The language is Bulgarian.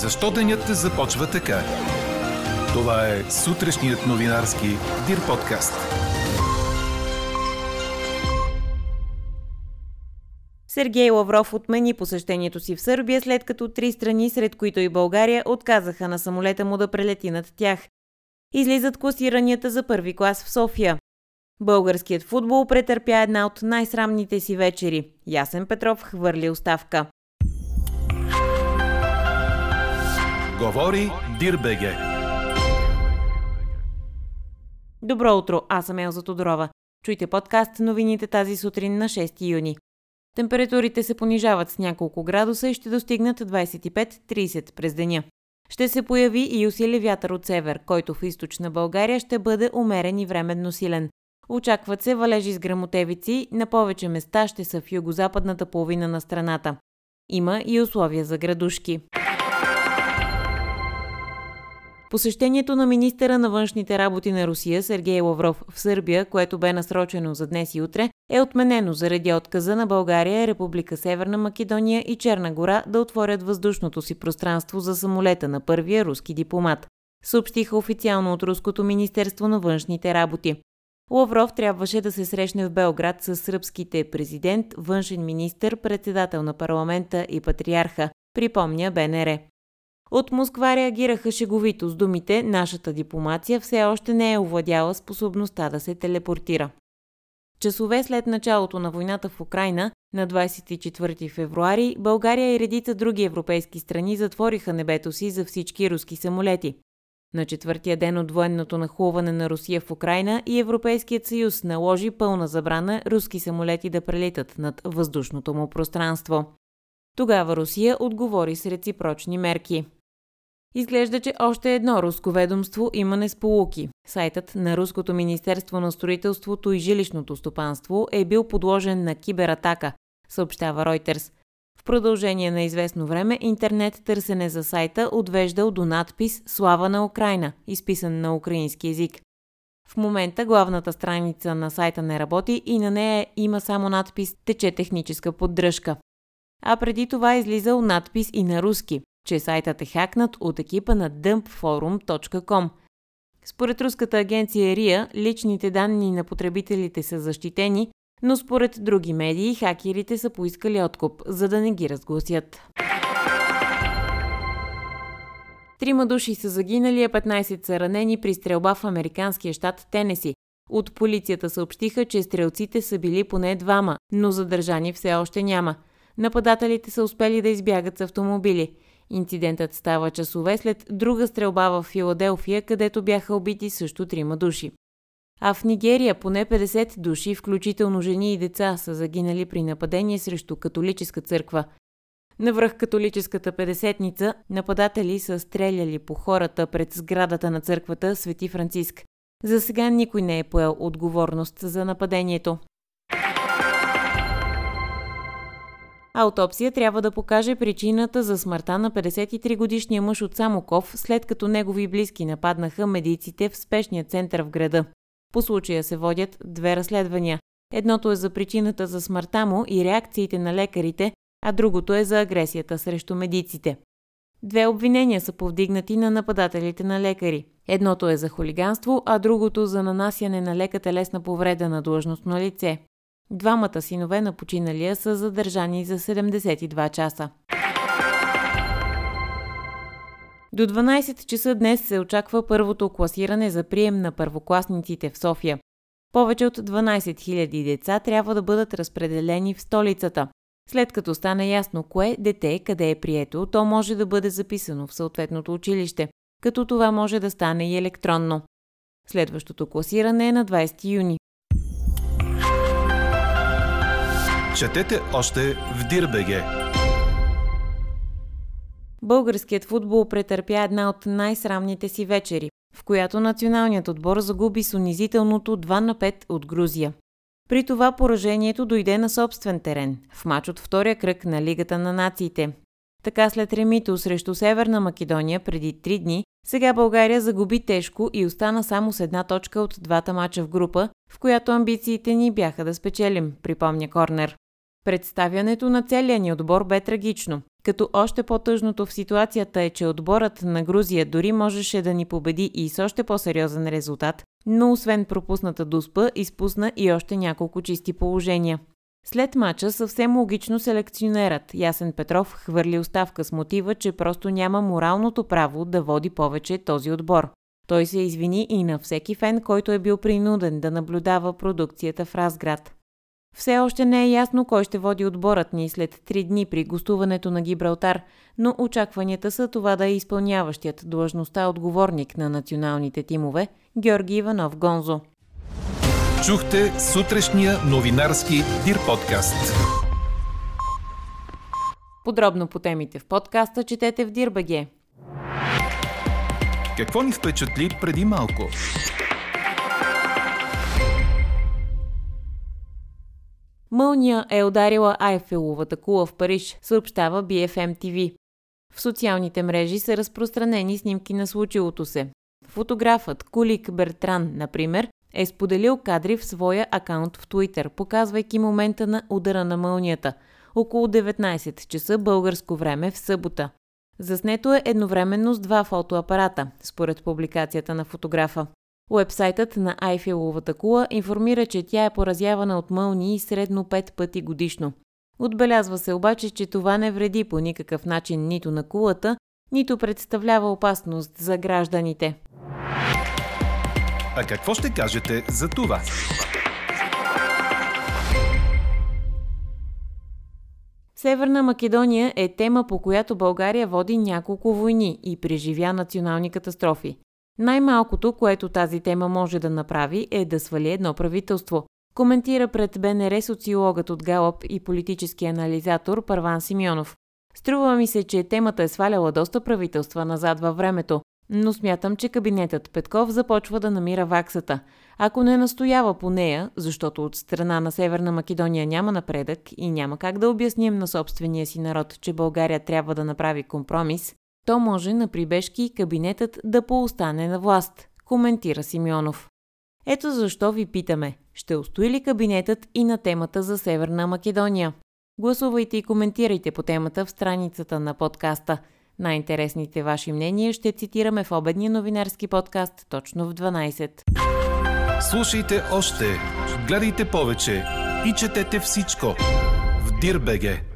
Защо денят започва така? Това е сутрешният новинарски Дир подкаст. Сергей Лавров отмени посещението си в Сърбия, след като три страни, сред които и България, отказаха на самолета му да прелети над тях. Излизат класиранията за първи клас в София. Българският футбол претърпя една от най-срамните си вечери. Ясен Петров хвърли оставка. Говори Дирбеге. Добро утро, аз съм Елза Тодорова. Чуйте подкаст новините тази сутрин на 6 юни. Температурите се понижават с няколко градуса и ще достигнат 25-30 през деня. Ще се появи и усили вятър от север, който в източна България ще бъде умерен и временно силен. Очакват се валежи с грамотевици, на повече места ще са в югозападната половина на страната. Има и условия за градушки. Посещението на министъра на външните работи на Русия Сергей Лавров в Сърбия, което бе насрочено за днес и утре, е отменено заради отказа на България, Република Северна Македония и Черна гора да отворят въздушното си пространство за самолета на първия руски дипломат. Съобщиха официално от Руското министерство на външните работи. Лавров трябваше да се срещне в Белград с сръбските президент, външен министр, председател на парламента и патриарха, припомня БНР. От Москва реагираха шеговито с думите «Нашата дипломация все още не е овладяла способността да се телепортира». Часове след началото на войната в Украина, на 24 февруари, България и редица други европейски страни затвориха небето си за всички руски самолети. На четвъртия ден от военното нахлуване на Русия в Украина и Европейският съюз наложи пълна забрана руски самолети да прелитат над въздушното му пространство. Тогава Русия отговори с реципрочни мерки. Изглежда, че още едно руско ведомство има несполуки. Сайтът на Руското Министерство на строителството и жилищното стопанство е бил подложен на кибератака, съобщава Reuters. В продължение на известно време интернет търсене за сайта отвеждал до надпис «Слава на Украина», изписан на украински язик. В момента главната страница на сайта не работи и на нея има само надпис «Тече техническа поддръжка». А преди това е излизал надпис и на руски че сайтът е хакнат от екипа на dumpforum.com. Според руската агенция РИА, личните данни на потребителите са защитени, но според други медии хакерите са поискали откуп, за да не ги разгласят. Трима души са загинали, а 15 са ранени при стрелба в американския щат Тенеси. От полицията съобщиха, че стрелците са били поне двама, но задържани все още няма. Нападателите са успели да избягат с автомобили. Инцидентът става часове след друга стрелба в Филаделфия, където бяха убити също трима души. А в Нигерия поне 50 души, включително жени и деца, са загинали при нападение срещу католическа църква. Навръх католическата педесетница нападатели са стреляли по хората пред сградата на църквата Свети Франциск. За сега никой не е поел отговорност за нападението. Аутопсия трябва да покаже причината за смъртта на 53-годишния мъж от Самоков, след като негови близки нападнаха медиците в спешния център в града. По случая се водят две разследвания. Едното е за причината за смъртта му и реакциите на лекарите, а другото е за агресията срещу медиците. Две обвинения са повдигнати на нападателите на лекари. Едното е за хулиганство, а другото за нанасяне на лека телесна повреда на длъжностно лице. Двамата синове на починалия са задържани за 72 часа. До 12 часа днес се очаква първото класиране за прием на първокласниците в София. Повече от 12 000 деца трябва да бъдат разпределени в столицата. След като стане ясно кое дете къде е прието, то може да бъде записано в съответното училище, като това може да стане и електронно. Следващото класиране е на 20 юни. Четете още в Дирбеге. Българският футбол претърпя една от най-срамните си вечери, в която националният отбор загуби с унизителното 2 на 5 от Грузия. При това поражението дойде на собствен терен, в мач от втория кръг на Лигата на нациите. Така след ремито срещу Северна Македония преди три дни, сега България загуби тежко и остана само с една точка от двата мача в група, в която амбициите ни бяха да спечелим, припомня Корнер. Представянето на целия ни отбор бе трагично. Като още по-тъжното в ситуацията е, че отборът на Грузия дори можеше да ни победи и с още по-сериозен резултат, но освен пропусната дуспа, изпусна и още няколко чисти положения. След мача съвсем логично селекционерът Ясен Петров хвърли оставка с мотива, че просто няма моралното право да води повече този отбор. Той се извини и на всеки фен, който е бил принуден да наблюдава продукцията в Разград. Все още не е ясно кой ще води отборът ни след три дни при гостуването на Гибралтар, но очакванията са това да е изпълняващият длъжността отговорник на националните тимове Георги Иванов Гонзо. Чухте сутрешния новинарски Дир подкаст. Подробно по темите в подкаста четете в Дирбаге. Какво ни впечатли преди малко? Мълния е ударила Айфеловата кула в Париж, съобщава BFM TV. В социалните мрежи са разпространени снимки на случилото се. Фотографът Кулик Бертран, например, е споделил кадри в своя акаунт в Twitter, показвайки момента на удара на мълнията – около 19 часа българско време в събота. Заснето е едновременно с два фотоапарата, според публикацията на фотографа. Уебсайтът на Айфеловата кула информира, че тя е поразявана от мълнии средно 5 пъти годишно. Отбелязва се обаче, че това не вреди по никакъв начин нито на кулата, нито представлява опасност за гражданите. А какво ще кажете за това? Северна Македония е тема, по която България води няколко войни и преживя национални катастрофи. Най-малкото, което тази тема може да направи, е да свали едно правителство. Коментира пред БНР социологът от Галъп и политически анализатор Първан Симеонов. Струва ми се, че темата е сваляла доста правителства назад във времето, но смятам, че кабинетът Петков започва да намира ваксата. Ако не настоява по нея, защото от страна на Северна Македония няма напредък и няма как да обясним на собствения си народ, че България трябва да направи компромис, то може на прибежки кабинетът да поостане на власт, коментира Симеонов. Ето защо ви питаме, ще устои ли кабинетът и на темата за Северна Македония? Гласувайте и коментирайте по темата в страницата на подкаста. Най-интересните ваши мнения ще цитираме в обедния новинарски подкаст точно в 12. Слушайте още, гледайте повече и четете всичко в Дирбеге.